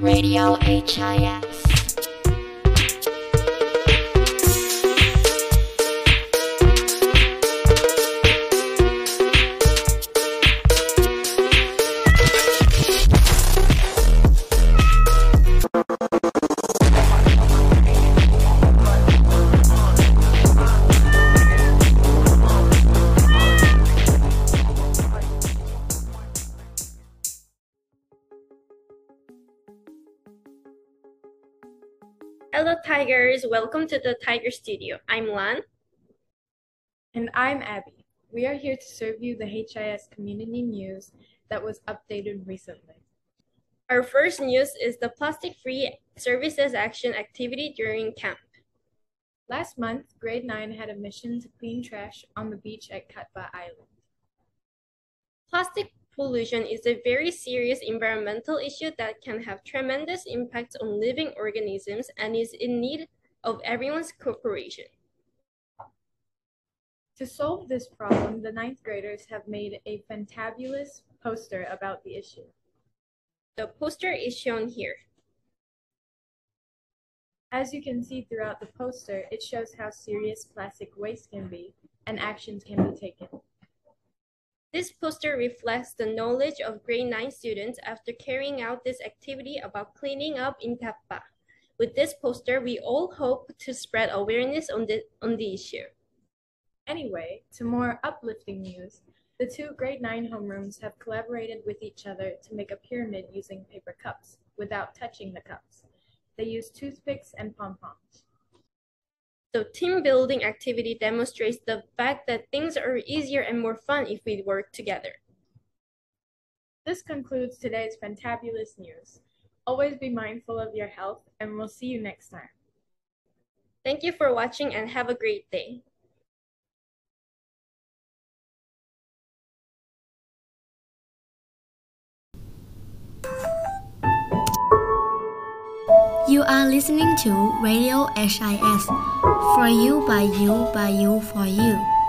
Radio HIS. Hello, Tigers. Welcome to the Tiger Studio. I'm Lan. And I'm Abby. We are here to serve you the HIS community news that was updated recently. Our first news is the plastic free services action activity during camp. Last month, grade 9 had a mission to clean trash on the beach at Cat Ba Island. Plastic pollution is a very serious environmental issue that can have tremendous impacts on living organisms and is in need of everyone's cooperation. To solve this problem, the ninth graders have made a fantabulous poster about the issue. The poster is shown here. As you can see throughout the poster, it shows how serious plastic waste can be and actions can be taken. This poster reflects the knowledge of grade 9 students after carrying out this activity about cleaning up in Cat Ba. With this poster, we all hope to spread awareness on the, on the issue. Anyway, to more uplifting news, the two grade 9 homerooms have collaborated with each other to make a pyramid using paper cups without touching the cups. They use toothpicks and pom-poms. The team building activity demonstrates the fact that things are easier and more fun if we work together. This concludes today's fantabulous news. Always be mindful of your health, and we'll see you next time. Thank you for watching and have a great day. You are listening to Radio HIS for you by you by you for you.